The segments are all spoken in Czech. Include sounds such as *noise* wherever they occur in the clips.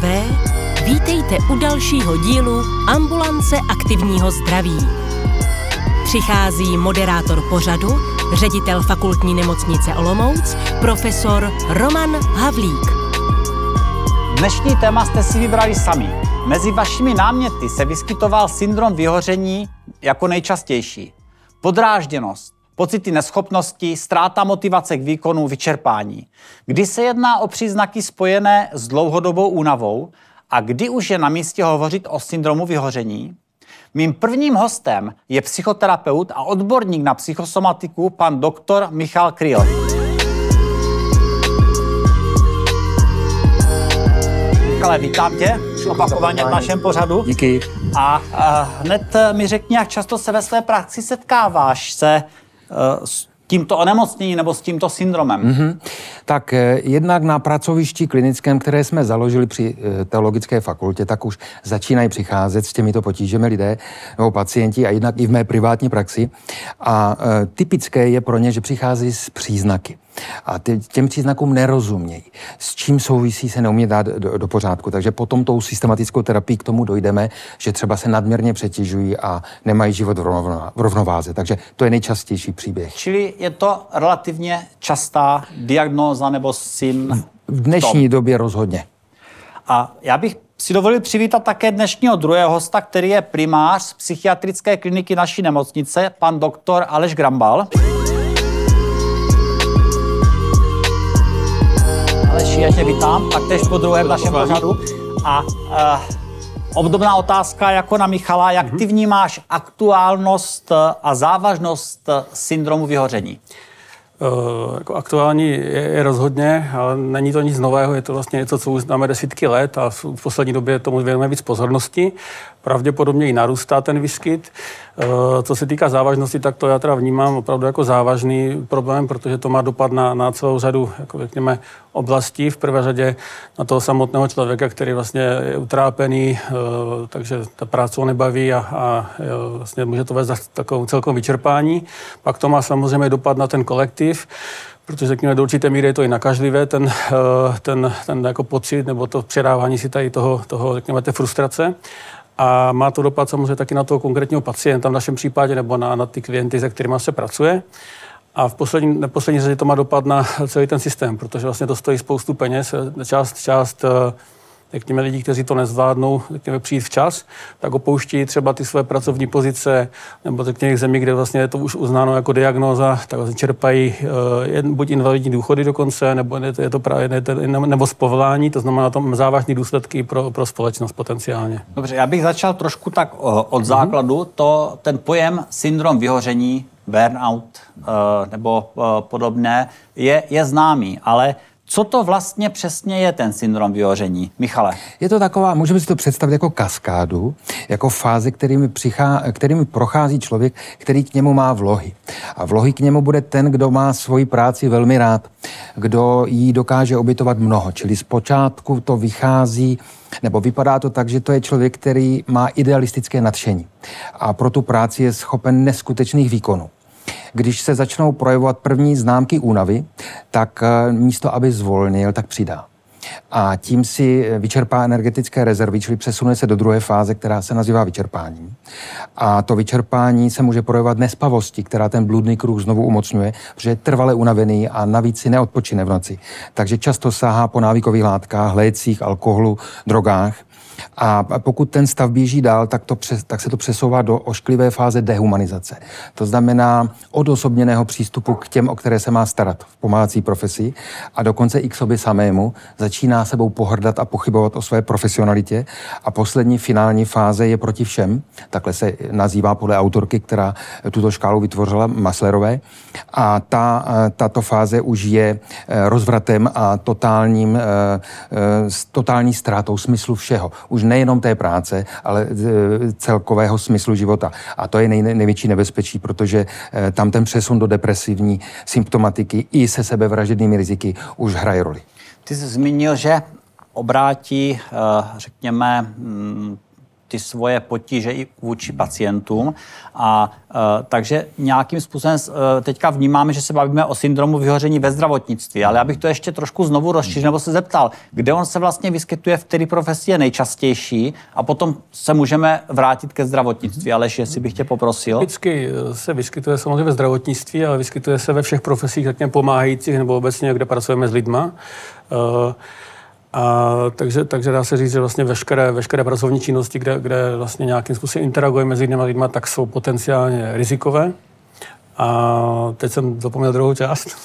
Pánové, vítejte u dalšího dílu Ambulance aktivního zdraví. Přichází moderátor pořadu, ředitel fakultní nemocnice Olomouc, profesor Roman Havlík. Dnešní téma jste si vybrali sami. Mezi vašimi náměty se vyskytoval syndrom vyhoření jako nejčastější. Podrážděnost, pocity neschopnosti, ztráta motivace k výkonu, vyčerpání. Kdy se jedná o příznaky spojené s dlouhodobou únavou a kdy už je na místě hovořit o syndromu vyhoření? Mým prvním hostem je psychoterapeut a odborník na psychosomatiku pan doktor Michal Kryl. Michale, vítám tě opakovaně v našem pořadu. Díky. A, a hned mi řekni, jak často se ve své praxi setkáváš se s tímto onemocněním nebo s tímto syndromem? Mm-hmm. Tak eh, jednak na pracovišti klinickém, které jsme založili při eh, teologické fakultě, tak už začínají přicházet s těmito potížemi lidé nebo pacienti a jednak i v mé privátní praxi. A e, typické je pro ně, že přichází s příznaky a ty, těm příznakům nerozumějí. S čím souvisí, se neumí dát do, do pořádku. Takže potom tou systematickou terapii k tomu dojdeme, že třeba se nadměrně přetěžují a nemají život v, rovno, v rovnováze. Takže to je nejčastější příběh. Čili je to relativně častá diagnóza nebo syn? V dnešní tom. době rozhodně. A já bych si dovolil přivítat také dnešního druhého hosta, který je primář z psychiatrické kliniky naší nemocnice, pan doktor Aleš Grambal. Aleši, já tě vítám, taktéž po druhém našem pořadu. A uh, obdobná otázka jako na Michala, jak ty vnímáš aktuálnost a závažnost syndromu vyhoření? Uh, jako aktuální je, je rozhodně, ale není to nic nového, je to vlastně něco, co už známe desítky let a v, v poslední době tomu věnujeme víc pozornosti. Pravděpodobně i narůstá ten výskyt. Uh, co se týká závažnosti, tak to já teda vnímám opravdu jako závažný problém, protože to má dopad na, na celou řadu, jako řekněme, oblastí. V prvé řadě na toho samotného člověka, který vlastně je utrápený, uh, takže ta práce ho nebaví a, a vlastně může to vést za takovou celkovou vyčerpání. Pak to má samozřejmě dopad na ten kolektiv, protože řekněme do určité míry je to i nakažlivé, ten, eh, ten, ten jako pocit nebo to předávání si tady toho, toho řekněme, té frustrace. A má to dopad samozřejmě taky na toho konkrétního pacienta v našem případě nebo na, na ty klienty, se kterými se pracuje. A v poslední, neposlední řadě to má dopad na celý ten systém, protože vlastně to stojí spoustu peněz. Část, část eh, řekněme, lidí, kteří to nezvládnou, řekněme, přijít včas, tak opouští třeba ty své pracovní pozice, nebo těch zemí, kde vlastně je to už uznáno jako diagnóza, tak vlastně čerpají uh, buď invalidní důchody dokonce, nebo je to právě nebo z povolání, to znamená tam závažné důsledky pro, pro společnost potenciálně. Dobře, já bych začal trošku tak od základu. Mm-hmm. To, ten pojem syndrom vyhoření, burnout uh, nebo uh, podobné, je, je známý, ale co to vlastně přesně je ten syndrom vyhoření? Michale. Je to taková, můžeme si to představit jako kaskádu, jako fázi, kterými, přichá, kterými prochází člověk, který k němu má vlohy. A vlohy k němu bude ten, kdo má svoji práci velmi rád, kdo jí dokáže obytovat mnoho. Čili zpočátku to vychází nebo vypadá to tak, že to je člověk, který má idealistické nadšení a pro tu práci je schopen neskutečných výkonů. Když se začnou projevovat první známky únavy, tak eh, místo, aby zvolnil, tak přidá. A tím si vyčerpá energetické rezervy, čili přesune se do druhé fáze, která se nazývá vyčerpání. A to vyčerpání se může projevovat nespavosti, která ten bludný kruh znovu umocňuje, protože je trvale unavený a navíc si neodpočine v noci. Takže často sahá po návykových látkách, lécích, alkoholu, drogách a pokud ten stav běží dál, tak, to přes, tak se to přesouvá do ošklivé fáze dehumanizace. To znamená odosobněného přístupu k těm, o které se má starat v pomáhací profesi a dokonce i k sobě samému. Začíná sebou pohrdat a pochybovat o své profesionalitě. A poslední finální fáze je proti všem. Takhle se nazývá podle autorky, která tuto škálu vytvořila, Maslerové. A ta, tato fáze už je eh, rozvratem a totálním, eh, eh, totální ztrátou smyslu všeho už nejenom té práce, ale e, celkového smyslu života. A to je nej, největší nebezpečí, protože e, tam ten přesun do depresivní symptomatiky i se sebevražednými riziky už hraje roli. Ty jsi zmínil, že obrátí, e, řekněme, mm, ty svoje potíže i vůči pacientům. A uh, takže nějakým způsobem uh, teďka vnímáme, že se bavíme o syndromu vyhoření ve zdravotnictví, ale já bych to ještě trošku znovu rozšířil nebo se zeptal, kde on se vlastně vyskytuje, v které profesi je nejčastější a potom se můžeme vrátit ke zdravotnictví. Ale jestli bych tě poprosil. Vždycky se vyskytuje samozřejmě ve zdravotnictví, ale vyskytuje se ve všech profesích, řekněme, pomáhajících nebo obecně, kde pracujeme s lidma. Uh, a takže, takže dá se říct, že vlastně veškeré, veškeré pracovní činnosti, kde, kde vlastně nějakým způsobem interagujeme s jinými lidmi, tak jsou potenciálně rizikové. A teď jsem zapomněl druhou část.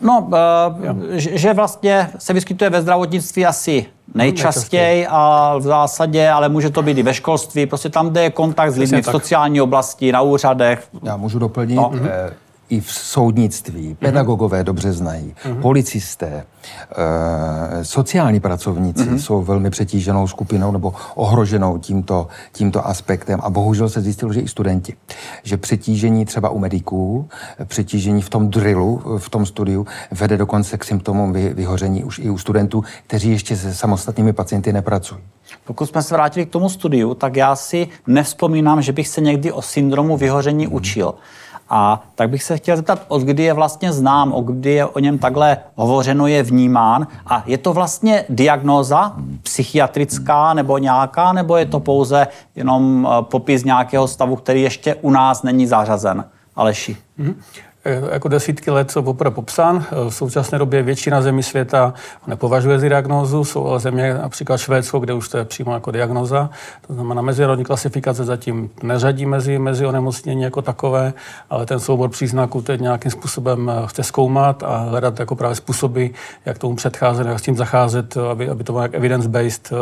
No, uh, že vlastně se vyskytuje ve zdravotnictví asi nejčastěji a v zásadě, ale může to být i ve školství, prostě tam, kde je kontakt s lidmi v sociální oblasti, na úřadech. Já můžu doplnit. No. Eh, i v soudnictví, mhm. pedagogové dobře znají, mm-hmm. policisté, e, sociální pracovníci mm-hmm. jsou velmi přetíženou skupinou nebo ohroženou tímto, tímto aspektem a bohužel se zjistilo, že i studenti, že přetížení třeba u mediků, přetížení v tom drillu, v tom studiu vede dokonce k symptomům vy, vyhoření už i u studentů, kteří ještě se samostatnými pacienty nepracují. Pokud jsme se vrátili k tomu studiu, tak já si nevzpomínám, že bych se někdy o syndromu vyhoření učil. A tak bych se chtěl zeptat, od kdy je vlastně znám, od kdy je o něm takhle hovořeno, je vnímán. A je to vlastně diagnóza psychiatrická nebo nějaká, nebo je to pouze jenom eh, popis nějakého stavu, který ještě u nás není zařazen? Aleši. Mm-hmm. Eh, jako desítky let jsou poprvé popsán. Eh, v současné době většina zemí světa nepovažuje za diagnózu, jsou ale země, například Švédsko, kde už to je přímo jako diagnóza. To znamená, mezinárodní klasifikace zatím neřadí mezi, mezi onemocnění jako takové, ale ten soubor příznaků teď nějakým způsobem eh, chce zkoumat a hledat jako právě způsoby, jak tomu předcházet, jak s tím zacházet, aby, aby to bylo jak evidence-based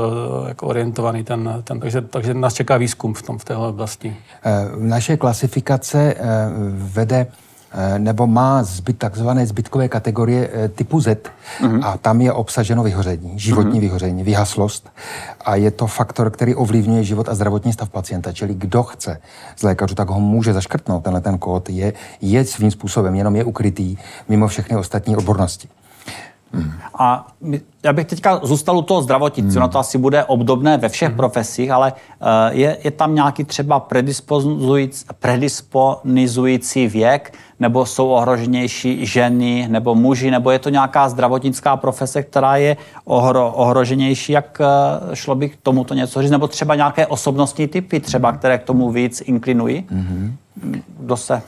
jako orientovaný ten, ten takže, takže nás čeká výzkum v tom v téhle oblasti. Naše klasifikace vede nebo má zbyt, takzvané zbytkové kategorie eh, typu Z mm-hmm. a tam je obsaženo vyhoření, životní mm-hmm. vyhoření, vyhaslost a je to faktor, který ovlivňuje život a zdravotní stav pacienta, čili kdo chce z lékařů, tak ho může zaškrtnout. Tenhle ten kód je, je svým způsobem, jenom je ukrytý mimo všechny ostatní odbornosti. Hmm. A já bych teďka zůstal u toho zdravotnictví, hmm. ono to asi bude obdobné ve všech hmm. profesích, ale uh, je, je tam nějaký třeba predisponizující věk, nebo jsou ohroženější ženy nebo muži, nebo je to nějaká zdravotnická profese, která je ohro, ohroženější, jak uh, šlo by k tomuto něco říct, nebo třeba nějaké osobnostní typy, třeba, které k tomu víc inklinují? Hmm. Kdo se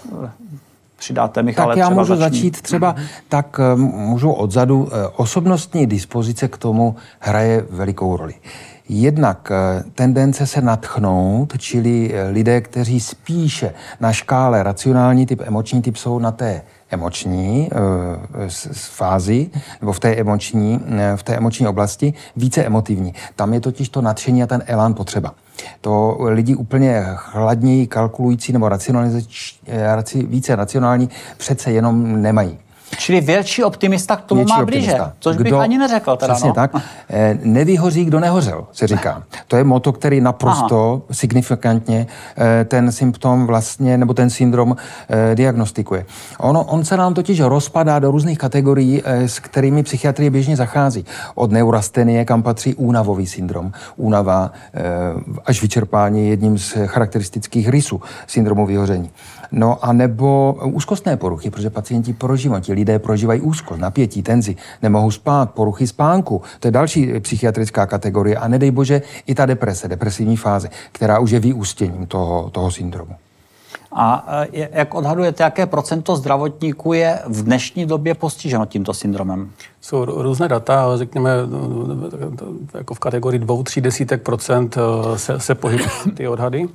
přidáte, Michale, Tak já můžu začni. začít třeba, mm-hmm. tak eh, můžu odzadu. Eh, osobnostní dispozice k tomu hraje velikou roli. Jednak eh, tendence se natchnout, čili lidé, kteří spíše na škále racionální typ, emoční typ jsou na té emoční e, fázi, nebo v té emoční, v té emoční oblasti, více emotivní. Tam je totiž to nadšení a ten elán potřeba. To lidi úplně chladněji kalkulující nebo raci, více racionální přece jenom nemají. Čili větší optimista k tomu větší má blíže, optimista. což kdo, bych ani neřekl. Teda, přesně no. tak. Eh, nevyhoří, kdo nehořel, se říká. To je moto, který naprosto Aha. signifikantně eh, ten symptom vlastně, nebo ten syndrom eh, diagnostikuje. Ono, on se nám totiž rozpadá do různých kategorií, s kterými psychiatrie běžně zachází. Od neurastenie, kam patří únavový syndrom. Únava až vyčerpání jedním z charakteristických rysů syndromu vyhoření. No a nebo úzkostné poruchy, protože pacienti prožívají, ti lidé prožívají úzkost, napětí, tenzi, nemohou spát, poruchy spánku. To je další psychiatrická kategorie. A nedej bože i ta deprese, depresivní fáze, která už je vyústěním toho, toho syndromu. A e, jak odhadujete, jaké procento zdravotníků je v dnešní době postiženo tímto syndromem? Jsou různé data, ale řekněme jako v kategorii dvou, tří desítek procent e, se, se pohybují ty odhady.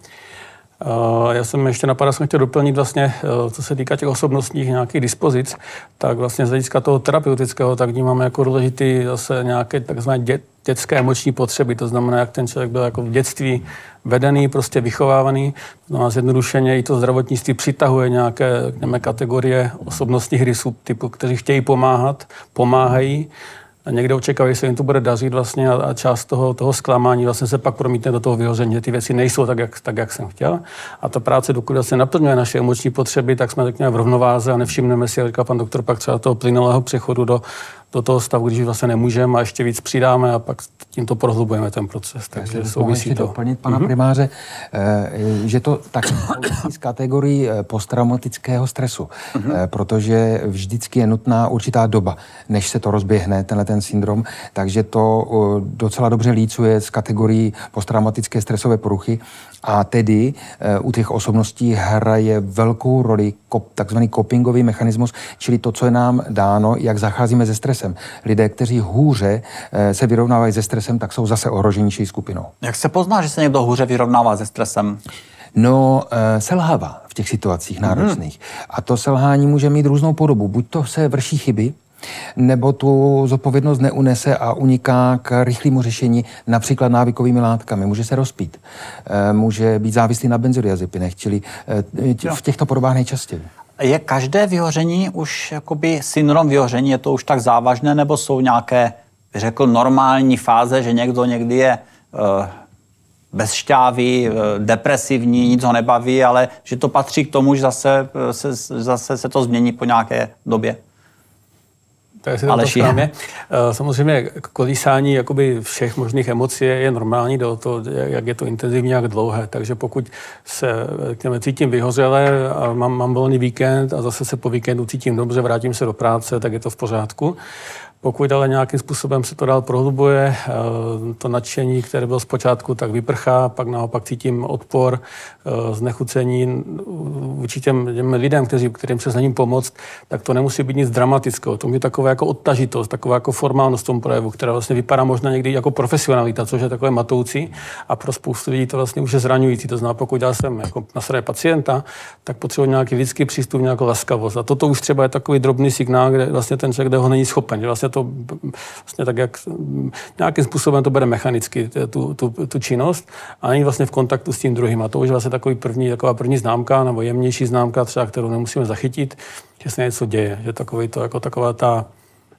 Já jsem ještě napadal, jsem chtěl doplnit vlastně, eh, co se týká těch osobnostních nějakých dispozic, tak vlastně z hlediska toho terapeutického, tak vnímáme jako důležitý zase nějaké takzvané dě, dětské emoční potřeby. To znamená, jak ten člověk byl jako v dětství vedený, prostě vychovávaný. To znamená, zjednodušeně i to zdravotnictví přitahuje nějaké řekněme, kategorie osobnostních rysů typu, kteří chtějí pomáhat, pomáhají někde očekávají, že se jim to bude dařit vlastně a, část toho, toho zklamání vlastně se pak promítne do toho vyhoření, že ty věci nejsou tak jak, tak, jak jsem chtěl. A ta práce, dokud se vlastně naplňuje naše emoční potřeby, tak jsme řekněme v rovnováze a nevšimneme si, jak říkal pan doktor, pak třeba toho plynulého přechodu do, do toho stavu, když vlastně nemůžeme a ještě víc přidáme a pak tímto prohlubujeme ten proces. Takže souvisí to. doplnit pana mm-hmm. primáře, eh, že to tak z kategorii eh, posttraumatického stresu, mm-hmm. protože vždycky je nutná určitá doba, než se to rozběhne, tenhle ten syndrom, takže to docela dobře lícuje z kategorii posttraumatické stresové poruchy a tedy u těch osobností hraje velkou roli takzvaný copingový mechanismus, čili to, co je nám dáno, jak zacházíme ze stresem. Lidé, kteří hůře se vyrovnávají ze stresem, stresem, tak jsou zase ohroženější skupinou. Jak se pozná, že se někdo hůře vyrovnává se stresem? No, e, selhává v těch situacích náročných. Hmm. A to selhání může mít různou podobu. Buď to se vrší chyby, nebo tu zodpovědnost neunese a uniká k rychlému řešení, například návykovými látkami. Může se rozpít, e, může být závislý na benzodiazepinech, čili v těchto podobách nejčastěji. Je každé vyhoření už jakoby syndrom vyhoření, je to už tak závažné, nebo jsou nějaké řekl, normální fáze, že někdo někdy je uh, bez šťávy, uh, depresivní, nic ho nebaví, ale že to patří k tomu, že zase eh, se, zase se to změní po nějaké době. Ale správně. Samozřejmě kolísání jakoby všech možných emocí je normální do toho, jak je to intenzivní, jak dlouhé. Takže pokud se k cítím vyhořele a mám, mám volný víkend a zase se po víkendu cítím dobře, vrátím se do práce, tak je to v pořádku. Pokud ale nějakým způsobem se to dál prohlubuje, eh, to nadšení, které bylo zpočátku, tak vyprchá, pak naopak cítím odpor, eh, znechucení vůči těm, lidem, kteří, kterým se snažím pomoct, tak to nemusí být nic dramatického. To je takové jako odtažitost, taková jako formálnost tom projevu, která vlastně vypadá možná někdy jako profesionalita, což je takové matoucí a pro spoustu lidí to vlastně už je zraňující. To znamená, pokud já jsem jako na pacienta, tak potřebuji nějaký lidský přístup, nějakou laskavost. A toto už třeba je takový drobný signál, kde vlastně ten člověk, kde ho není schopen. Vlastně to vlastně tak, jak nějakým způsobem to bere mechanicky, tu, tu, tu činnost a není vlastně v kontaktu s tím druhým. A to už je vlastně takový první, taková první známka nebo jemnější známka, třeba, kterou nemusíme zachytit, že se něco děje, že takový to, jako taková ta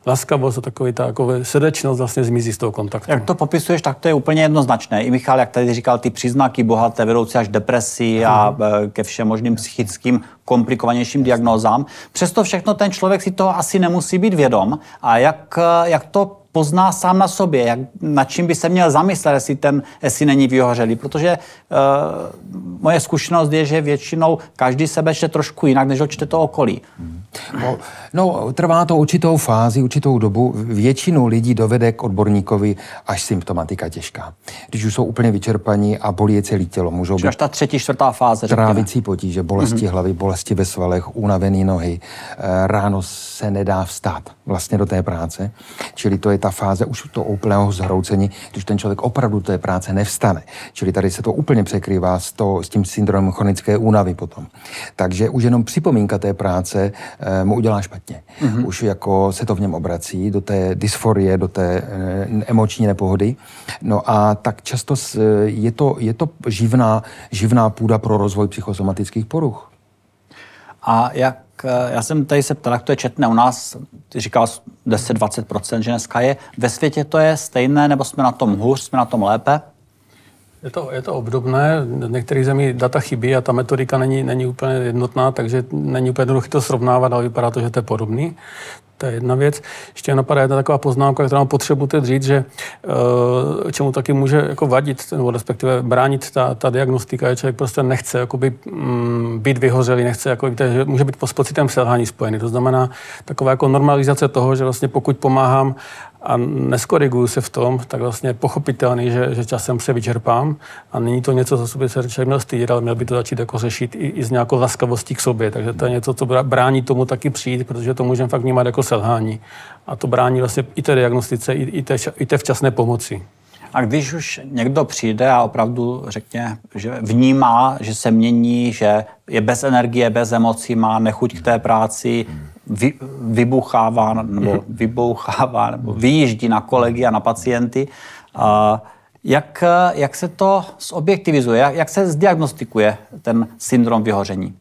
laskavost a takový ta jako srdečnost vlastně zmizí z toho kontaktu. Jak to popisuješ, tak to je úplně jednoznačné. I Michal, jak tady říkal, ty příznaky bohaté vedoucí až depresí a e, ke všem možným psychickým komplikovanějším diagnózám. Přesto všechno ten člověk si toho asi nemusí být vědom. A jak, e, jak to pozná sám na sobě, jak, nad čím by se měl zamyslet, jestli, ten, jestli není vyhořelý. Protože uh, moje zkušenost je, že většinou každý sebe čte trošku jinak, než ho čte to okolí. No, no, trvá to určitou fázi, určitou dobu. Většinu lidí dovede k odborníkovi až symptomatika těžká. Když už jsou úplně vyčerpaní a bolí je celé tělo. Můžou být až ta třetí, čtvrtá fáze. Trávicí potíže, bolesti mm-hmm. hlavy, bolesti ve svalech, unavené nohy. Eh, ráno se nedá vstát vlastně do té práce. Čili to je ta fáze už to úplného zhroucení, když ten člověk opravdu do té práce nevstane. Čili tady se to úplně překrývá s, to, s tím syndromem chronické únavy potom. Takže už jenom připomínka té práce e, mu udělá špatně. Mm-hmm. Už jako se to v něm obrací do té dysforie, do té e, emoční nepohody. No a tak často s, je, to, je to živná, živná půda pro rozvoj psychosomatických poruch. A jak Eh, já jsem tady se ptal, jak to je četné u nás, ty říkal 10-20%, že dneska je. Ve světě to je stejné, nebo jsme na tom hůř, jsme na tom lépe? Je to, je to obdobné, v některých zemích data chybí a ta metodika není, není úplně jednotná, takže není úplně jednoduché to srovnávat, ale vypadá to, že to je podobný. To je jedna věc. Ještě napadá jedna taková poznámka, která mám potřebu teď říct, že uh, čemu taky může jako vadit, nebo respektive bránit ta, ta diagnostika, že člověk prostě nechce jakoby, mm, být vyhořelý, nechce, jako, víte, že může být s pocitem selhání spojený. To znamená taková jako normalizace toho, že vlastně pokud pomáhám a neskoriguju se v tom, tak vlastně je pochopitelný, že, že časem se vyčerpám a není to něco, co by se člověk měl stydět, ale měl by to začít jako řešit i, i s nějakou laskavostí k sobě. Takže to je něco, co brání tomu taky přijít, protože to můžeme fakt vnímat jako selhání. A to brání vlastně i té diagnostice, i, i, té, i té včasné pomoci. A když už někdo přijde a opravdu řekně, že vnímá, že se mění, že je bez energie, bez emocí, má nechuť k té práci, vy, vybuchává nebo vybouchává nebo vyjíždí na kolegy a na pacienty, a jak, jak se to zobjektivizuje, jak, jak se zdiagnostikuje ten syndrom vyhoření?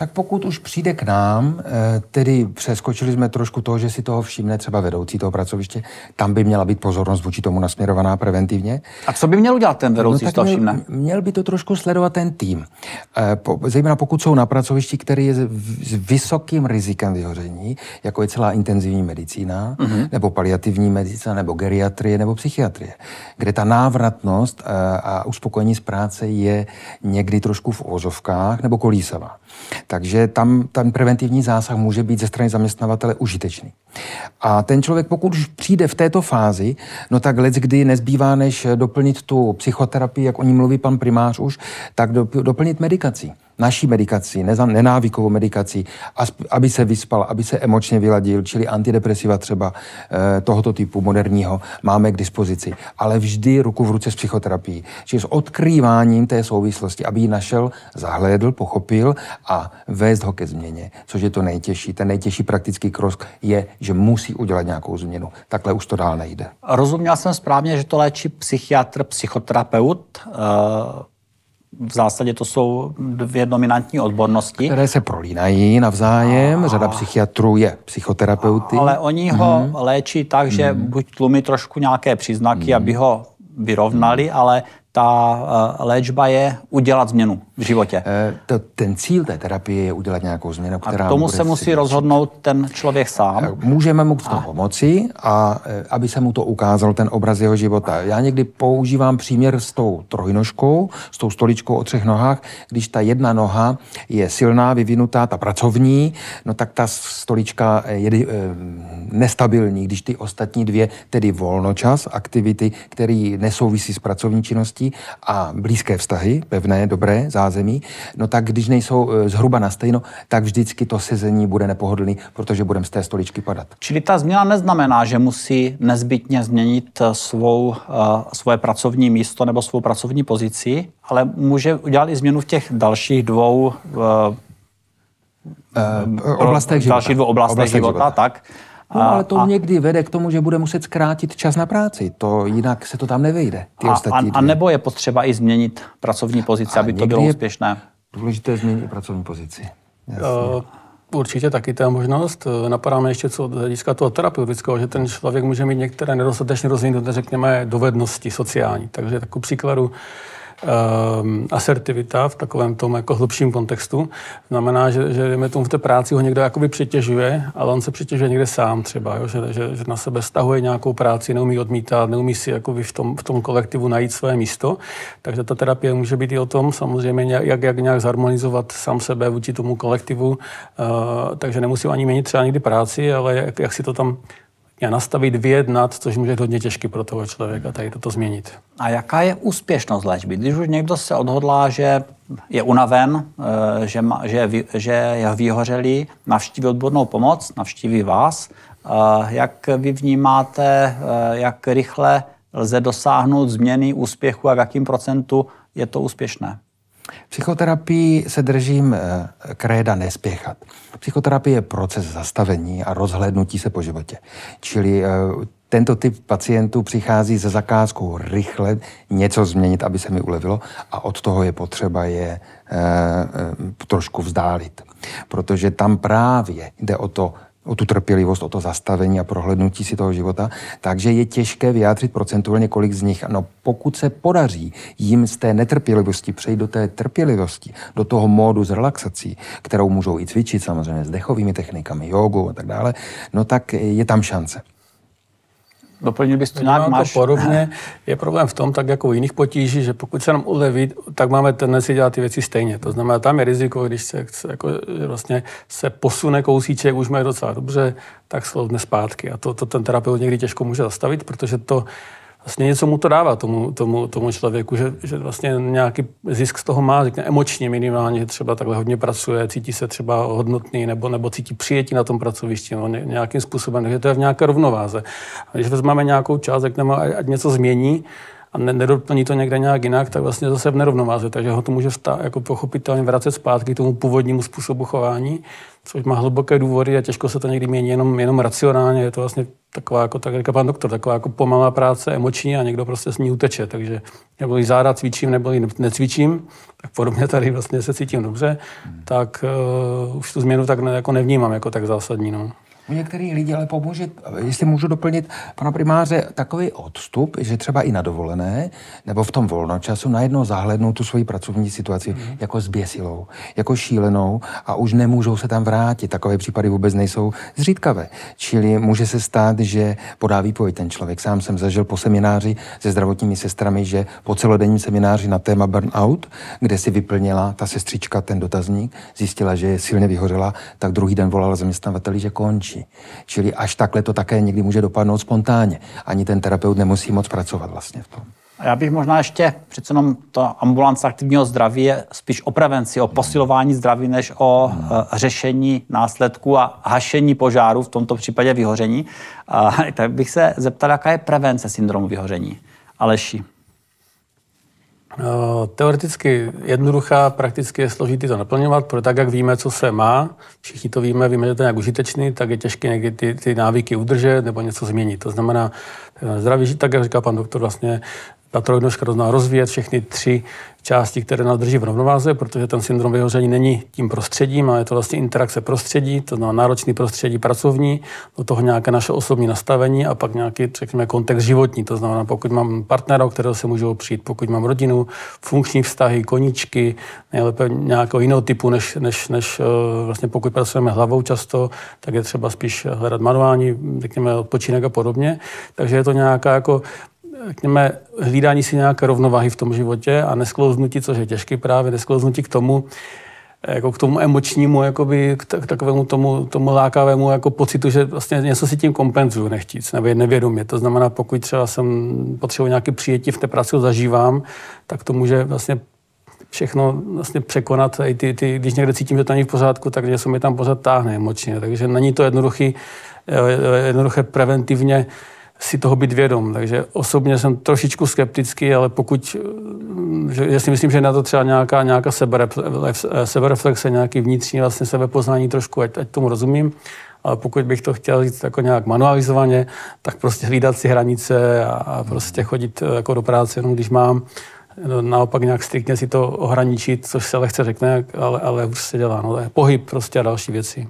Tak pokud už přijde k nám, eh, tedy přeskočili jsme trošku toho, že si toho všimne třeba vedoucí toho pracoviště, tam by měla být pozornost vůči tomu nasměrovaná preventivně. A co by měl udělat ten vedoucí, no, měl, všimne? Měl by to trošku sledovat ten tým. Eh, zejména pokud jsou na pracovišti, který je s vysokým rizikem vyhoření, jako je celá intenzivní medicína, mm-hmm. nebo paliativní medicína, nebo geriatrie, nebo psychiatrie, kde ta návratnost eh, a uspokojení z práce je někdy trošku v ozovkách nebo kolísavá. Takže tam ten preventivní zásah může být ze strany zaměstnavatele užitečný. A ten člověk, pokud už přijde v této fázi, no tak let, kdy nezbývá, než doplnit tu psychoterapii, jak o ní mluví pan primář už, tak doplnit medikací naší medikaci, nenávykovou medikaci, aby se vyspal, aby se emočně vyladil, čili antidepresiva třeba eh, tohoto typu moderního máme k dispozici. Ale vždy ruku v ruce s psychoterapií. Čili s odkrýváním té souvislosti, aby ji našel, zahlédl, pochopil a vést ho ke změně, což je to nejtěžší. Ten nejtěžší praktický krok je, že musí udělat nějakou změnu. Takhle už to dál nejde. Rozuměl jsem správně, že to léčí psychiatr, psychoterapeut. Uh v zásadě to jsou dvě dominantní odbornosti. Které se prolínají navzájem. A... Řada psychiatrů je psychoterapeuty. Ale oni ho mm-hmm. léčí tak, že mm-hmm. buď tlumí trošku nějaké příznaky, mm-hmm. aby ho vyrovnali, mm-hmm. ale ta uh, léčba je udělat změnu v životě. E, to, ten cíl té terapie je udělat nějakou změnu, která... A tomu se musí rozhodnout ten člověk sám. Eh, můžeme mu k tomu pomoci a aby se mu to ukázal, ten obraz jeho života. Já někdy používám příměr s tou trojnožkou, s tou stoličkou o třech nohách. Když ta jedna noha je silná, vyvinutá, ta pracovní, no tak ta stolička je nestabilní. Když ty ostatní dvě, tedy volnočas, aktivity, které nesouvisí s pracovní činností, činností a blízké vztahy, pevné, dobré zázemí, no tak když nejsou e, zhruba na stejno, tak vždycky to sezení bude nepohodlný, protože budeme z té stoličky padat. Čili ta změna neznamená, že musí nezbytně změnit e, svou, e, svoje pracovní místo nebo svou pracovní pozici, ale může udělat i změnu v těch dalších dvou uh, oblastech života. Dalších dvou oblastech, oblastech života, života, tak. No, ale to a, někdy vede k tomu, že bude muset zkrátit čas na práci. To jinak se to tam nevejde. Ty a, ostatní a, a nebo je potřeba i změnit pracovní pozici, a aby to bylo úspěšné? Důležité změnit pracovní pozici. Uh, určitě taky ta možnost. Napadá mě ještě co hlediska toho terapeutického, že ten člověk může mít některé nedostatečně rozvinuté, řekněme, dovednosti sociální. Takže takový příkladu, um, asertivita v takovém tom jako hlubším kontextu. Znamená, že, že dejme tomu v té práci ho někdo jakoby přitěžuje, ale on se přitěžuje někde sám třeba, jo? Že, že, že, na sebe stahuje nějakou práci, neumí odmítat, neumí si jakoby v tom, v tom kolektivu najít své místo. Takže ta terapie může být i o tom samozřejmě, jak, jak nějak zharmonizovat sám sebe vůči tomu kolektivu. Uh, takže nemusím ani měnit třeba někdy práci, ale jak, jak si to tam a nastavit, vyjednat, což může být hodně těžké pro toho člověka tady toto změnit. A jaká je úspěšnost léčby? Když už někdo se odhodlá, že je unaven, eh, že, má, že, je, že je vyhořelý, navštíví odbornou pomoc, navštíví vás, eh, jak vy vnímáte, eh, jak rychle lze dosáhnout změny úspěchu a v jakým procentu je to úspěšné? Psychoterapii se držím eh, kréda nespěchat. Psychoterapie je proces zastavení a rozhlédnutí se po životě. Čili eh, tento typ pacientů přichází ze zakázkou rychle něco změnit, aby se mi ulevilo a od toho je potřeba je e, e, trošku vzdálit. Protože tam právě jde o to o tu trpělivost, o to zastavení a prohlednutí si toho života, takže je těžké vyjádřit procentuálně, kolik z nich. No pokud se podaří jim z té netrpělivosti přejít do té trpělivosti, do toho módu s relaxací, kterou můžou i cvičit samozřejmě s dechovými technikami, jogou a tak dále, no tak je tam šance. Doplnil bys to nějak, máš? To podobně. *laughs* Je problém v tom, tak jako u jiných potíží, že pokud se nám uleví, tak máme tendenci dělat ty věci stejně. To znamená, tam je riziko, když se jako, vlastně se posune kousíček, už je docela dobře, tak sloudne zpátky. A to, to ten terapeut někdy těžko může zastavit, protože to vlastně něco mu to dává tomu, tomu, tomu člověku, že, že vlastně nějaký zisk z toho má, řekne emočně minimálně, třeba takhle hodně pracuje, cítí se třeba hodnotný nebo, nebo cítí přijetí na tom pracovišti no, nějakým způsobem, takže to je v nějaké rovnováze. A když vezmeme nějakou část, řekneme, ať něco změní, a nedoplní to někde nějak jinak, tak vlastně zase v nerovnováze. Takže ho to může vstá, jako pochopitelně vracet zpátky k tomu původnímu způsobu chování, což má hluboké důvody a těžko se to někdy mění jenom, jenom racionálně. Je to vlastně taková, jako tak říká pan doktor, taková jako pomalá práce, emoční a někdo prostě s ní uteče. Takže nebo jí záda cvičím, nebo ji necvičím, tak podobně tady vlastně se cítím dobře, hmm. tak uh, už tu změnu tak ne, jako nevnímám jako tak zásadní. No. U některých lidí ale pomůže, jestli můžu doplnit pana primáře, takový odstup, že třeba i na dovolené nebo v tom volnočasu najednou záhlednou tu svoji pracovní situaci mm. jako zběsilou, jako šílenou a už nemůžou se tam vrátit. Takové případy vůbec nejsou zřídkavé. Čili může se stát, že podá výpověď ten člověk. Sám jsem zažil po semináři se zdravotními sestrami, že po celodenním semináři na téma burnout, kde si vyplnila ta sestřička ten dotazník, zjistila, že je silně vyhořela, tak druhý den volala zaměstnavateli, že končí děti. Čili až takhle to také někdy může dopadnout spontánně. Ani ten terapeut nemusí moc pracovat vlastně v tom. Já bych možná ještě, přece jenom to ambulance aktivního zdraví je spíš o prevenci, o posilování zdraví, než o uh, řešení následků a hašení požáru, v tomto případě vyhoření. *laughs* Tak bych se zeptal, jaká je prevence syndromu vyhoření. Aleši. Eh, teoreticky jednoduchá, prakticky je složitý to naplňovat, protože tak, jak víme, co se má, všichni to víme, víme, že to je nějak užitečný, tak je těžké někdy ty, ty návyky udržet nebo něco změnit. To znamená, eh, zdravý žít, tak jak říká pan doktor, vlastně ta trojnožka znamená rozvíjet všechny tři části, které nás drží v rovnováze, protože ten syndrom vyhoření není tím prostředím, ale je to vlastně interakce prostředí, to znamená náročný prostředí pracovní, do toho nějaké naše osobní nastavení a pak nějaký, řekněme, kontext životní. To znamená, pokud mám partnera, kterého se můžu opřít, pokud mám rodinu, funkční vztahy, koníčky, nejlépe nějakého jiného typu, než, než, než eh, vlastně pokud pracujeme hlavou často, tak je třeba spíš hledat manuální, řekněme, odpočinek a podobně. Takže je to nějaká jako řekněme, hlídání si nějaké rovnováhy v tom životě a nesklouznutí, což je těžké právě, nesklouznutí k tomu, jako k tomu emočnímu, jakoby, k, takovému tomu, tomu lákavému jako pocitu, že vlastně něco si tím kompenzuju nechtíc, nebo nevědomě. To znamená, pokud třeba jsem potřebuji nějaké přijetí v té práci, zažívám, tak to může vlastně všechno vlastně překonat. I ty, ty, když někde cítím, že to není v pořádku, tak něco mi tam pořád táhne emočně. Takže není to jednoduchý, eh, jednoduché preventivně si toho být vědom. Takže osobně jsem trošičku skeptický, ale pokud, že, já si myslím, že na to třeba nějaká, nějaká sebereflexe, nějaký vnitřní vlastně sebepoznání trošku, ať, ať tomu rozumím, ale pokud bych to chtěl říct jako nějak manualizovaně, tak prostě hlídat si hranice a, a prostě chodit eh, jako do práce jenom když mám, no, naopak nějak striktně si to ohraničit, což se lehce řekne, ale, ale už se dělá. No, pohyb prostě a další věci.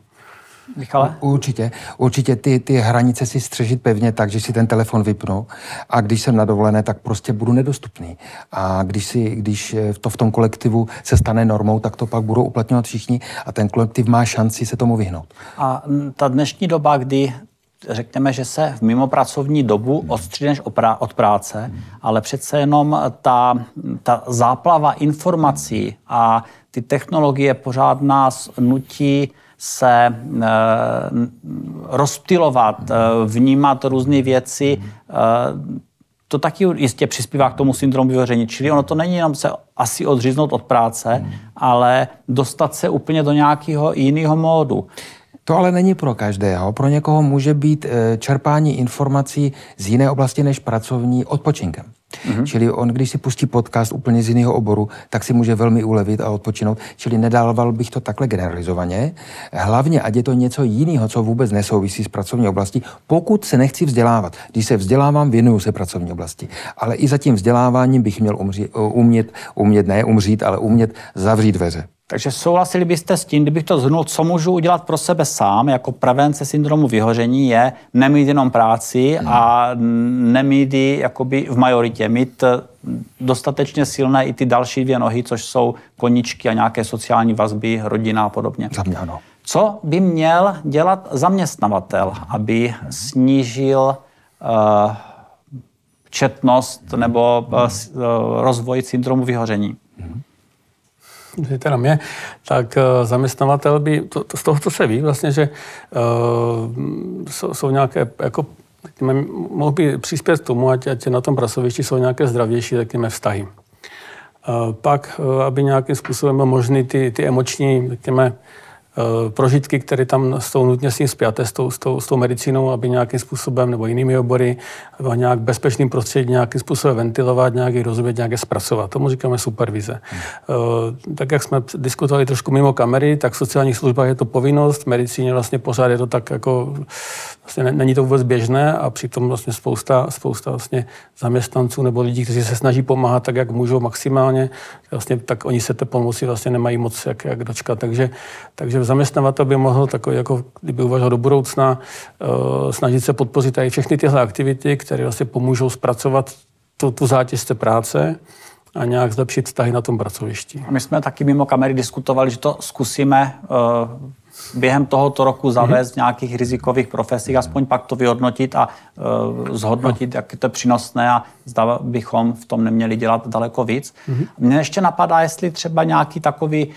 Michale? Určitě. Určitě ty, ty hranice si střežit pevně tak, že si ten telefon vypnu a když jsem na dovolené, tak prostě budu nedostupný. A když, si, když to v tom kolektivu se stane normou, tak to pak budou uplatňovat všichni a ten kolektiv má šanci se tomu vyhnout. A ta dnešní doba, kdy řekněme, že se v mimopracovní dobu odstříneš od práce, ale přece jenom ta, ta záplava informací a ty technologie pořád nás nutí se eh, rozptilovat, eh, vnímat různé věci, eh, to taky jistě přispívá k tomu syndromu vyhoření. Čili ono to není jenom se asi odříznout od práce, ale dostat se úplně do nějakého jiného módu. To ale není pro každého. Pro někoho může být čerpání informací z jiné oblasti než pracovní odpočinkem. Mm-hmm. Čili on, když si pustí podcast úplně z jiného oboru, tak si může velmi ulevit a odpočinout. Čili nedával bych to takhle generalizovaně. Hlavně, ať je to něco jiného, co vůbec nesouvisí s pracovní oblastí, pokud se nechci vzdělávat. Když se vzdělávám, věnuju se pracovní oblasti. Ale i za tím vzděláváním bych měl umří, umět, umět, ne umřít, ale umět zavřít dveře. Takže souhlasili byste s tím, kdybych to zhrnul, co můžu udělat pro sebe sám jako prevence syndromu vyhoření je nemít jenom práci hmm. a nemít ji jakoby v majoritě, mít eh, dostatečně silné i ty další dvě nohy, což jsou koničky a nějaké sociální vazby, rodina a podobně. Za mě ano. Co by měl dělat zaměstnavatel, aby snížil uh, četnost nebo uh, rozvoj syndromu vyhoření? Že teda mě, tak uh, zaměstnavatel by, to, to, z toho, co se ví, vlastně, že uh, jsou, jsou nějaké, jako, řekněme, mohl by přispět k tomu, ať, ať na tom pracovišti jsou nějaké zdravější, řekněme, vztahy. Uh, pak, aby nějakým způsobem byl možný ty, ty emoční, řekněme, Eh, prožitky, které tam jsou nutně s tím zpěté, s tou, s, tou, s tou medicínou, aby nějakým způsobem nebo jinými obory nějak bezpečným prostředí nějakým způsobem ventilovat, nějaký rozumět, nějaké zpracovat. Tomu říkáme supervize. Hmm. Tak jak jsme diskutovali trošku mimo kamery, tak v sociálních službách je to povinnost, v medicíně vlastně pořád je to tak jako, vlastně není to vůbec běžné a přitom vlastně spousta, spousta vlastně zaměstnanců nebo lidí, kteří se snaží pomáhat tak, jak můžou maximálně, vlastně, tak oni se té pomoci vlastně nemají moc jak, jak dočkat. Takže, takže zaměstnavatel by mohl takový, jako kdyby uvažoval do budoucna, uh, snažit se podpořit i všechny tyhle aktivity, které vlastně pomůžou zpracovat tu, tu zátěž té práce a nějak zlepšit vztahy na tom pracovišti. My jsme taky mimo kamery diskutovali, že to zkusíme uh, během tohoto roku zavést mm-hmm. nějakých rizikových profesí, aspoň pak to vyhodnotit a uh, zhodnotit, no. jak je to přínosné a zda bychom v tom neměli dělat daleko víc. Mm-hmm. Mně ještě napadá, jestli třeba nějaký takový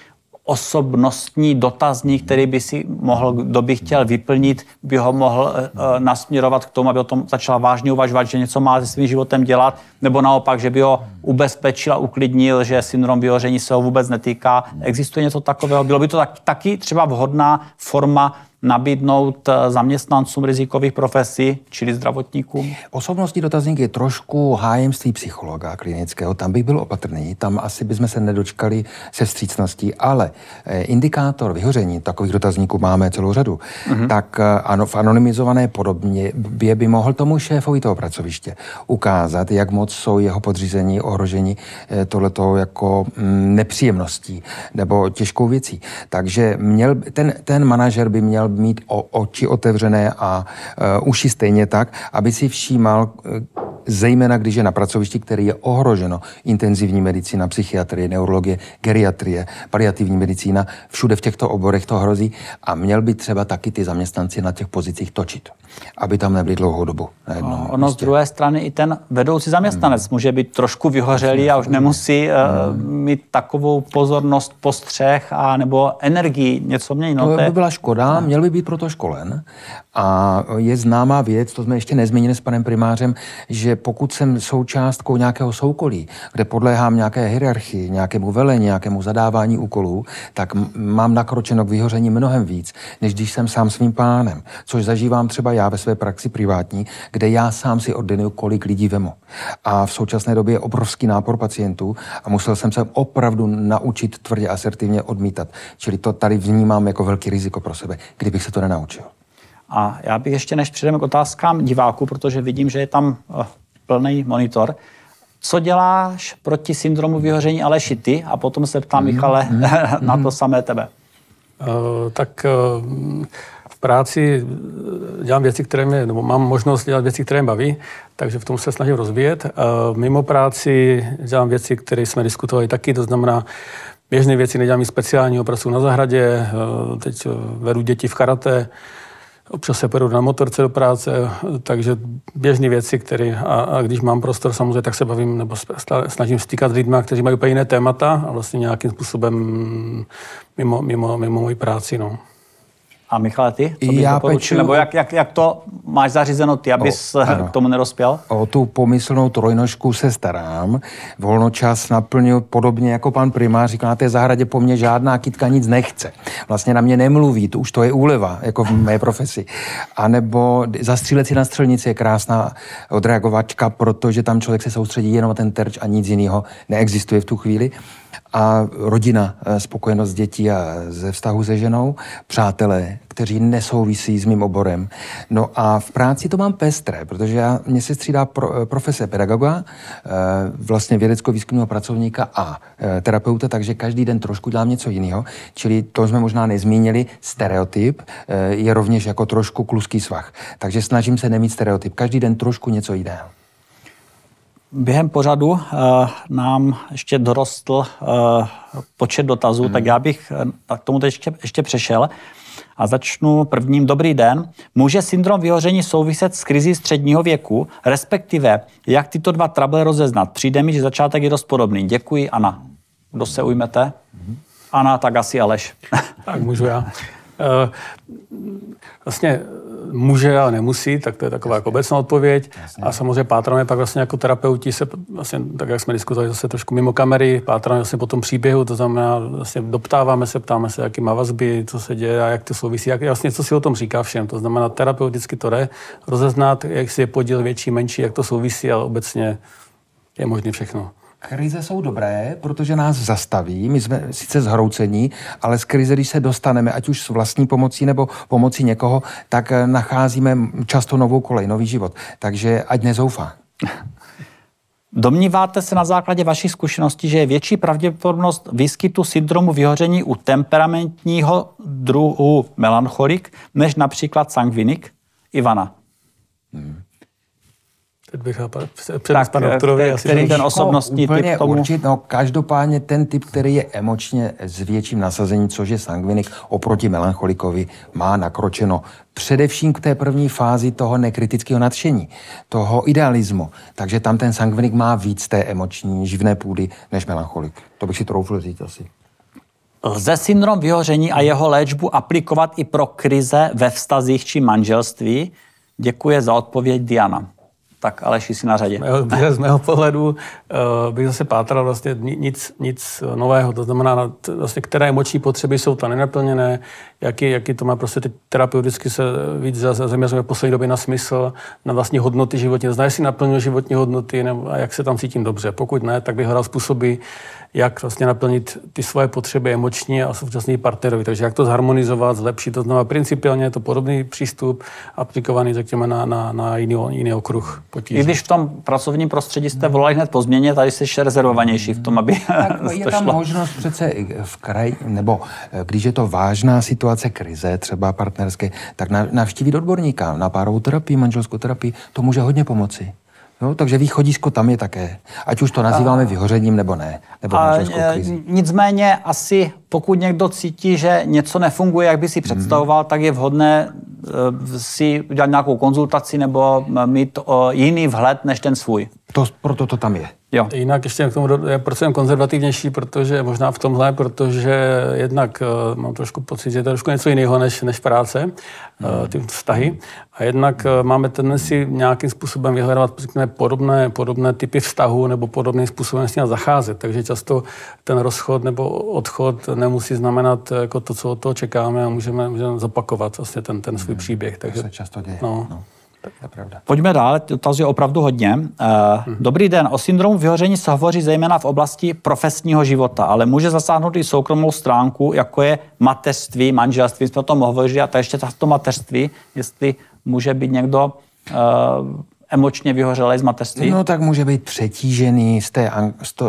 osobnostní dotazník, který by si mohl, kdo by chtěl vyplnit, by ho mohl uh, nasměrovat k tomu, aby o tom začal vážně uvažovat, že něco má se svým životem dělat, nebo naopak, že by ho ubezpečil a uklidnil, že syndrom vyhoření se ho vůbec netýká. Existuje něco takového? Bylo by to tak, taky třeba vhodná forma nabídnout eh, zaměstnancům rizikových profesí, čili zdravotníkům? Osobnostní dotazník je trošku hájemství psychologa klinického. Tam bych byl opatrný, tam asi bychom se nedočkali se vstřícností, ale eh, indikátor vyhoření, takových dotazníků máme celou řadu, mm-hmm. tak eh, ano, v anonymizované podobně by, by mohl tomu šéfovi toho pracoviště ukázat, jak moc jsou jeho podřízení ohroženi tohleto jako mm, nepříjemností nebo těžkou věcí. Takže měl, ten, ten manažer by měl mít o, oči otevřené a uh, uši stejně tak, aby si všímal, uh, zejména když je na pracovišti, který je ohroženo, intenzivní medicína, psychiatrie, neurologie, geriatrie, paliativní medicína, všude v těchto oborech to hrozí a měl by třeba taky ty zaměstnanci na těch pozicích točit, aby tam nebyli dlouhou dobu. Na jednom no, ono z druhé strany i ten vedoucí zaměstnanec hmm. může být trošku vyhořelý a už nemusí uh, mít takovou pozornost, postřeh a nebo energii něco mění. No, to by byla škoda, měl by být proto školen. A je známá věc, to jsme ještě nezmínili s panem primářem, že pokud jsem součástkou nějakého soukolí, kde podléhám nějaké hierarchii, nějakému velení, nějakému zadávání úkolů, tak mám nakročeno k vyhoření mnohem víc, než když jsem sám svým pánem. Což zažívám třeba já ve své praxi privátní, kde já sám si ordinuju, kolik lidí vemu. A v současné době je obrovský nápor pacientů a musel jsem se opravdu naučit tvrdě asertivně odmítat. Čili to tady vnímám jako velký riziko pro sebe, kdybych se to nenaučil. A já bych ještě, než přejdeme k otázkám diváků, protože vidím, že je tam uh, plný monitor, co děláš proti syndromu vyhoření Aleši ty? A potom se ptám, mm, Michale, mm, *laughs* na to samé tebe. Uh, tak uh, v práci dělám věci, které mě, nebo mám možnost dělat věci, které mě baví, takže v tom se snažím rozvíjet. Uh, mimo práci dělám věci, které jsme diskutovali taky, to znamená běžné věci, nedělám nic speciálního, pracuji na zahradě, teď vedu děti v karate, Občas se pojedu na motorce do práce, takže běžné věci, které, a, a, když mám prostor samozřejmě, tak se bavím nebo snažím stýkat s lidmi, kteří mají úplně jiné témata a vlastně nějakým způsobem mimo, mimo, mimo moji práci. No. A Michale, ty? Co bys Já peču... Nebo jak, jak, jak to máš zařízeno ty, abys o, *laughs* k tomu nerozpěl? O tu pomyslnou trojnožku se starám. Volnočas naplňuji podobně jako pan primář. Říká, na té zahradě po mně žádná kytka nic nechce. Vlastně na mě nemluví, to už to je úleva, jako v mé profesi. A nebo zastřílet si na střelnici je krásná odreagovačka, protože tam člověk se soustředí jenom na ten terč a nic jiného neexistuje v tu chvíli a rodina, eh, spokojenost dětí a ze vztahu se ženou, přátelé, kteří nesouvisí s mým oborem. No a v práci to mám pestré, protože já, mě se střídá pro, eh, profese pedagoga, eh, vlastně vědecko-výzkumného pracovníka a terapeuta, takže každý den trošku dělám něco jiného. Čili to jsme možná nezmínili, stereotyp je rovněž jako trošku kluský svah. Takže snažím se nemít stereotyp. Každý den trošku něco jiného. Během pořadu uh, nám ještě dorostl uh, počet dotazů, hmm. tak já bych uh, k tomu teď ještě, ještě přešel a začnu prvním. Dobrý den. Může syndrom vyhoření souviset s krizí středního věku, respektive jak tyto dva trable rozeznat? Přijde mi, že začátek je dost podobný. Děkuji, Ana. Kdo se ujmete? Hmm. Ana, tak asi Aleš. tak můžu já. Uh, vlastně může, ale nemusí, tak to je taková jako obecná odpověď. Jasně. A samozřejmě pátráme pak vlastně jako terapeuti se, vlastně, tak jak jsme diskutovali zase trošku mimo kamery, pátráme vlastně po tom příběhu, to znamená, vlastně doptáváme se, ptáme se, jaký má vazby, co se děje a jak to souvisí, jak vlastně co si o tom říká všem. To znamená, terapeuticky to jde rozeznat, jak si je podíl větší, menší, jak to souvisí, ale obecně je možné všechno. Krize jsou dobré, protože nás zastaví. My jsme sice zhroucení, ale z krize, když se dostaneme, ať už s vlastní pomocí nebo pomocí někoho, tak eh, nacházíme často novou kolej, nový život. Takže ať nezoufá. *laughs* Domníváte se na základě vaší zkušenosti, že je větší pravděpodobnost výskytu syndromu vyhoření u temperamentního druhu melancholik než například sangvinik? Ivana. Hmm. Teď bych přednes panu doktorovi. Asi který ten osobnostní no, typ tomu? Určit, no, každopádně ten typ, který je emočně s větším nasazením, což je sangvinik, oproti melancholikovi, má nakročeno především k té první fázi toho nekritického nadšení, toho idealismu. Takže tam ten sangvinik má víc té emoční živné půdy než melancholik. To bych si troufl říct asi. Lze syndrom vyhoření a jeho léčbu aplikovat i pro krize ve vztazích či manželství? Děkuji za odpověď Diana. Tak Aleši si na řadě. Z mého *laughs* pohledu uh, bych zase pátral vlastně nic, nic nového. To znamená, vlastně, které emoční potřeby jsou tam nenaplněné, jaký, jaký to má prostě teď terapeuticky se víc zaměřujeme v poslední době na smysl, na vlastní hodnoty životní. Zná, jestli naplňuje životní hodnoty nebo, a jak se tam cítím dobře. Pokud ne, tak bych hledal způsoby, jak vlastně naplnit ty svoje potřeby emoční a současný partnerovi. Takže jak to zharmonizovat, zlepšit. To znamená, principiálně je to podobný přístup aplikovaný, řekněme, na, na, na jiný, jiný okruh potíží. I když v tom pracovním prostředí jste volali hned po změně, tady jste ještě rezervovanější v tom, aby tak je *laughs* tam šlo. možnost přece v kraji, nebo eh, když je to vážná situace krize, třeba partnerské, tak navštívit odborníka na párovou terapii, manželskou terapii, to může hodně pomoci. No, takže východisko tam je také. Ať už to nazýváme vyhořením nebo ne. Nebo a, e, nicméně asi pokud někdo cítí, že něco nefunguje, jak by si představoval, mm. tak je vhodné e, si udělat nějakou konzultaci nebo mít jiný vhled než ten svůj. To, proto to tam je. Jo. Jinak ještě k tomu je proč konzervativnější, protože možná v tomhle, protože jednak uh, mám trošku pocit, že je to trošku něco jiného než, než práce, uh, ty vztahy. A jednak uh, máme tendenci nějakým způsobem vyhledávat podobné, podobné typy vztahu nebo podobným způsobem s ním zacházet. Takže často ten rozchod nebo odchod nemusí znamenat jako to, co od toho čekáme a můžeme, můžeme zopakovat vlastně ten, ten svůj příběh. Takže, to se často děje. No. no. Je pravda. Pojďme dál, dotaz je opravdu hodně. Uh, Dobrý den, o syndromu vyhoření se hovoří zejména v oblasti profesního života, ale může zasáhnout i soukromou stránku, jako je mateřství, manželství, jsme o tom hovořili, a to ještě to mateřství, jestli může být někdo uh, emočně vyhořelý z mateřství? No tak může být přetížený z té,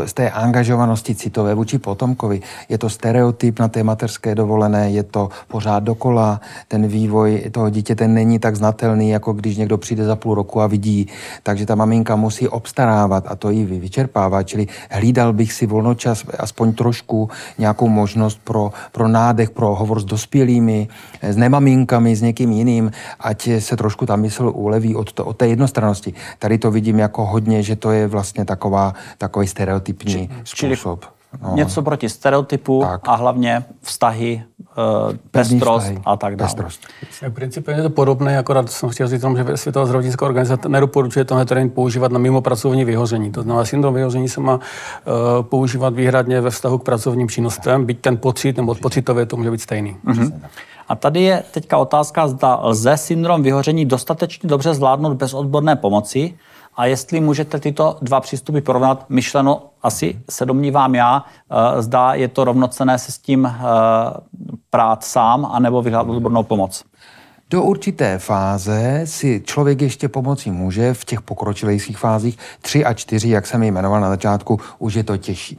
z té angažovanosti citové vůči potomkovi. Je to stereotyp na té mateřské dovolené, je to pořád dokola, ten vývoj toho dítěte není tak znatelný, jako když někdo přijde za půl roku a vidí. Takže ta maminka musí obstarávat a to ji vyčerpává. Čili hlídal bych si volnočas aspoň trošku nějakou možnost pro, pro nádech, pro hovor s dospělými, s nemaminkami, s někým jiným, ať se trošku ta mysl uleví od, to, od té jednostrannosti společnosti. Tady to vidím jako hodně, že to je vlastně taková, takový stereotypní Či, způsob. No. Něco proti stereotypu tak. a hlavně vztahy, uh, pestrost a tak dále. Pestrost. Principálně je to podobné, akorát jsem chtěl říct, že Světová zdravotnická organizace nedoporučuje tohle terén používat na mimo pracovní vyhoření. To znamená, syndrom vyhoření se má uh, používat výhradně ve vztahu k pracovním činnostem, byť ten pocit nebo pocitově to může být stejný. Mm-hmm. A tady je teďka otázka, zda lze syndrom vyhoření dostatečně dobře zvládnout bez odborné pomoci a jestli můžete tyto dva přístupy porovnat, myšleno asi se domnívám já, eh, zda je to rovnocené se s tím eh, prát sám, anebo vyhledat odbornou pomoc. Do určité fáze si člověk ještě pomoci může v těch pokročilejších fázích. Tři a čtyři, jak jsem jmenoval na začátku, už je to těžší.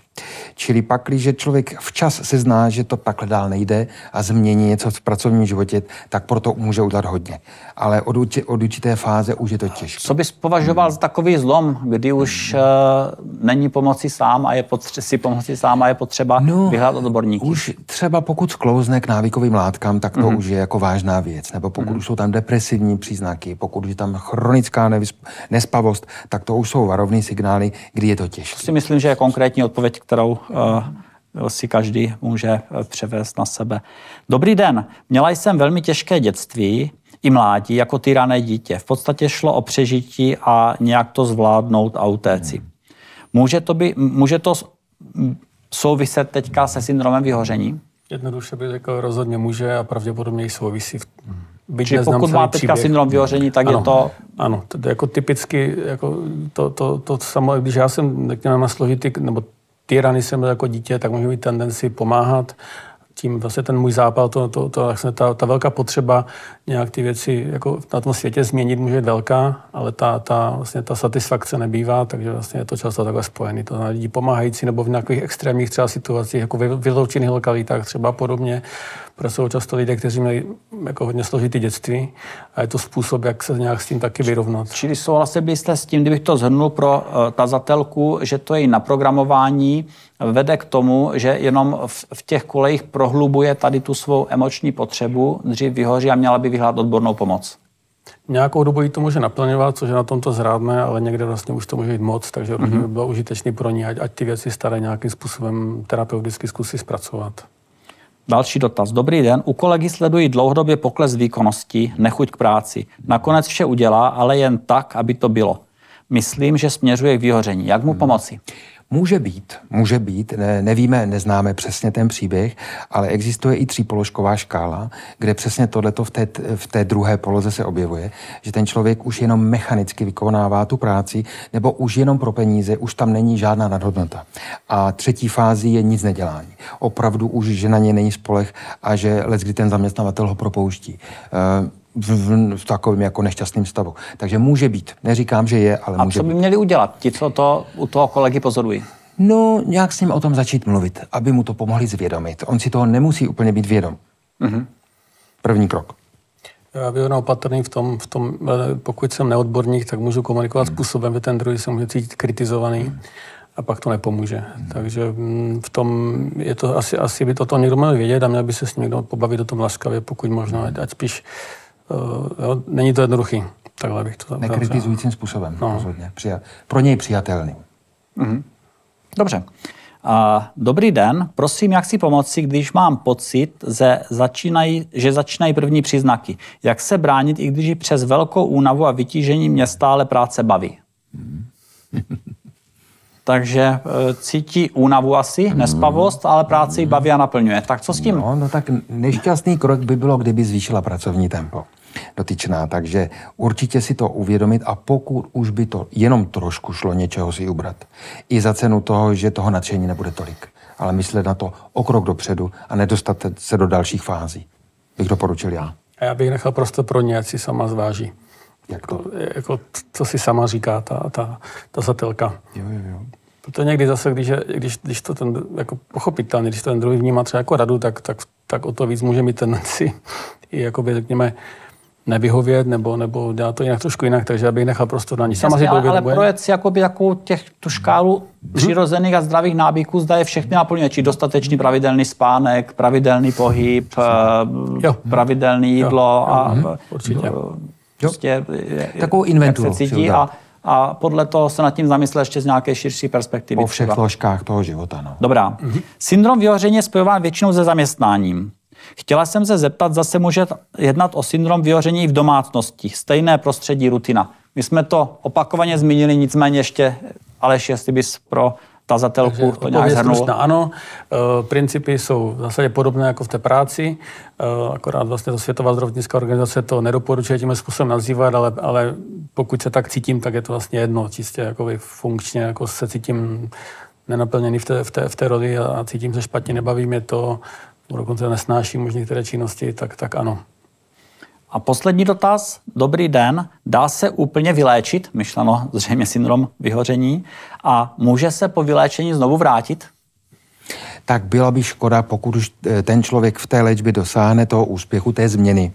Čili pak, když člověk včas se zná, že to takhle dál nejde a změní něco v pracovním životě, tak proto může udělat hodně. Ale od, od určité fáze už je to těžké. Co bys považoval hmm. za takový zlom, kdy už hmm. uh, není pomoci sám a je potře- si pomoci sám a je potřeba no, vyhledat odborníky? Už třeba pokud sklouzne k návykovým látkám, tak to hmm. už je jako vážná věc. Nebo pokud hmm. už jsou tam depresivní příznaky, pokud je tam chronická nevysp- nespavost, tak to už jsou varovné signály, kdy je to těžké. Si myslím, že je konkrétní odpověď, kterou uh, si každý může eh, převést na sebe. Dobrý den, měla jsem velmi těžké dětství, i mládí jako tyrané dítě. V podstatě šlo o přežití a nějak to zvládnout a utéci. Může to, by, může to souviset teďka se syndromem vyhoření? Jednoduše by řekl, rozhodně může a pravděpodobně i souvisí. Byť Čili pokud má teďka příběh. syndrom vyhoření, tak ano, je to... Ano, to jako typicky, jako to, to, to, to samo, když já jsem, řekněme, složitý, nebo tyrany jsem jako dítě, tak můžu mít tendenci pomáhat tím vlastně ten můj zápal, to, to, to, vlastně ta, ta velká potřeba nějak ty věci jako na tom světě změnit může být velká, ale ta, ta, vlastně ta satisfakce nebývá, takže vlastně je to často takhle spojený. To znamená lidi pomáhající nebo v nějakých extrémních třeba situacích, jako v vyloučených lokalitách třeba podobně, protože jsou často lidé, kteří mají jako hodně složitý dětství a je to způsob, jak se nějak s tím taky vyrovnat. Čili souhlasili byste s tím, kdybych to zhrnul pro uh, tazatelku, že to její naprogramování vede k tomu, že jenom v, v těch kolejích prohlubuje tady tu svou emoční potřebu, dřív vyhoří a měla by vyhledat odbornou pomoc. Nějakou dobu jí to může naplňovat, což je na tomto zrádné, ale někde vlastně už to může jít moc, takže mm-hmm. by bylo užitečné pro ní, ať, ať ty věci staré nějakým způsobem terapeuticky zkusí zpracovat. Další dotaz. Dobrý den. U kolegy sledují dlouhodobě pokles výkonnosti, nechuť k práci. Nakonec vše udělá, ale jen tak, aby to bylo. Myslím, že směřuje k vyhoření. Jak mu mhm. pomoci? Hmm. Může být, může být, ne, nevíme, neznáme přesně ten příběh, ale existuje i třípoložková škála, kde přesně tohleto v té, v té druhé poloze se objevuje, že ten člověk už jenom mechanicky vykonává tu práci, nebo už jenom pro peníze, už tam není žádná nadhodnota. A třetí fází je nic nedělání. Opravdu už, že na ně není spolech a že let, kdy ten zaměstnavatel ho propouští. Uh, v, v, v takovém jako nešťastném stavu. Takže může být. Neříkám, že je, ale A může co by být. měli udělat ti, co to u toho kolegy pozorují? No, nějak s ním o tom začít mluvit, aby mu to pomohli zvědomit. On si toho nemusí úplně být vědom. Mm-hmm. První krok. Já bych opatrný v tom, v tom, eh, pokud jsem neodborník, tak můžu komunikovat hmm. způsobem, že ten druhý se může cítit kritizovaný hmm. a pak to nepomůže. Hmm. Takže mm, v tom je to asi, asi by to, to někdo měl vědět a měl by se s někdo pobavit o tom laskavě, pokud možno, ať spíš jo, není to jednoduchý. Takhle bych to Nekritizujícím způsobem, no. rozhodně. Přijat, pro něj přijatelný. Mm-hmm. Dobře. Uh, dobrý den, prosím, jak si pomoci, když mám pocit, že začínají, že začínají první příznaky. Jak se bránit, i když přes velkou únavu a vytížení mě stále práce baví? Mm. *laughs* Takže e, cítí únavu asi, nespavost, ale práci mm. baví a naplňuje. Tak co s tím? No, no tak nešťastný krok by bylo, kdyby zvýšila pracovní tempo dotyčná. Takže určitě si to uvědomit a pokud už by to jenom trošku šlo něčeho si ubrat. I za cenu toho, že toho nadšení nebude tolik. Ale myslet na to o krok dopředu a nedostat se do dalších fází. Bych doporučil já. A já bych nechal prostor pro ně, ať si sama zváží. Jak to? Jako, co si sama říká ta, ta, ta zatelka. Jo, jo, jo. Protože někdy zase, když, je, když, když to ten, jako pochopitelně, když to ten druhý vnímá třeba jako radu, tak, tak, tak o to víc může mít tendenci i jakoby, řekněme, nevyhovět nebo, nebo dělat to jinak trošku jinak, takže abych nechal prostor na ní. Sama Jasně, si to ale, ale projet si jakoby jakou těch, tu škálu hmm. přirozených a zdravých nábíků zda je všechny naplňuje, či dostatečný pravidelný spánek, pravidelný pohyb, jo. pravidelný jídlo jo. a hmm. určitě. Prostě, Takovou inventuru. Jak se cítí a, a podle toho se nad tím zamyslet ještě z nějaké širší perspektivy. Po všech složkách toho života. No. Dobrá. Mm-hmm. Syndrom vyhoření je spojován většinou se zaměstnáním. Chtěla jsem se zeptat, zase může jednat o syndrom vyhoření v domácnosti. Stejné prostředí, rutina. My jsme to opakovaně zmínili, nicméně ještě, Aleš, jestli bys pro tazatelku Takže to nějak zhrnul. Ano, e, principy jsou v zásadě podobné jako v té práci, e, akorát vlastně to Světová zdravotnická organizace to nedoporučuje tím způsobem nazývat, ale, ale pokud se tak cítím, tak je to vlastně jedno, čistě jako funkčně, jako se cítím nenaplněný v té, v té, v té roli a cítím se špatně, nebaví mě to, dokonce nesnáším už některé činnosti, tak, tak ano. A poslední dotaz. Dobrý den. Dá se úplně vyléčit, myšleno zřejmě syndrom vyhoření, a může se po vyléčení znovu vrátit? tak byla by škoda, pokud už eh, ten člověk v té léčbě dosáhne toho úspěchu, té změny,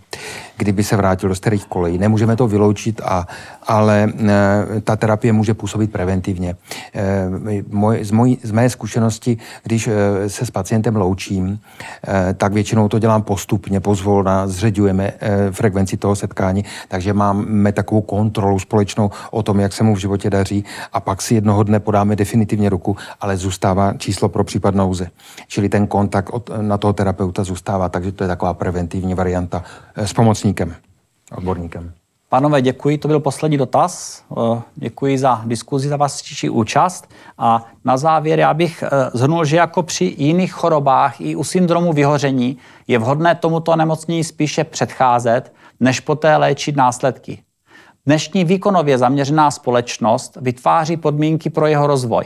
kdyby se vrátil do starých kolejí. Nemůžeme to vyloučit, a, ale e, ta terapie může působit preventivně. E, moj, z, mojí, z mé zkušenosti, když e, se s pacientem loučím, tak většinou to dělám postupně, pozvolna, zředujeme frekvenci toho setkání, takže máme takovou kontrolu společnou o tom, jak se mu v životě daří a pak si jednoho dne podáme definitivně ruku, ale zůstává číslo pro případ nouze. Čili ten kontakt od, na toho terapeuta zůstává, takže to je taková preventivní varianta s pomocníkem. odborníkem. Pánové, děkuji, to byl poslední dotaz. Eh, děkuji za diskuzi, za vaši účast. A na závěr já bych zhrnul, že jako při jiných chorobách i u syndromu vyhoření je vhodné tomuto nemocnění spíše předcházet, než poté léčit následky. Dnešní výkonově zaměřená společnost vytváří podmínky pro jeho rozvoj.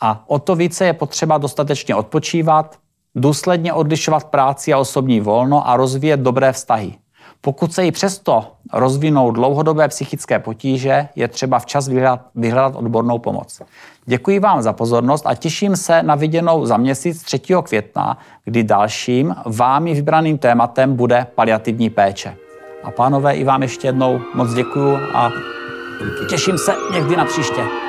A o to více je potřeba dostatečně odpočívat, důsledně odlišovat práci a osobní volno a rozvíjet dobré vztahy. Pokud se i přesto rozvinou dlouhodobé psychické potíže, je třeba včas vyhledat, vyhledat odbornou pomoc. Děkuji vám za pozornost a těším se na viděnou za měsíc 3. května, kdy dalším vámi vybraným tématem bude paliativní péče. A pánové, i vám ještě jednou moc děkuju a těším se někdy na příště.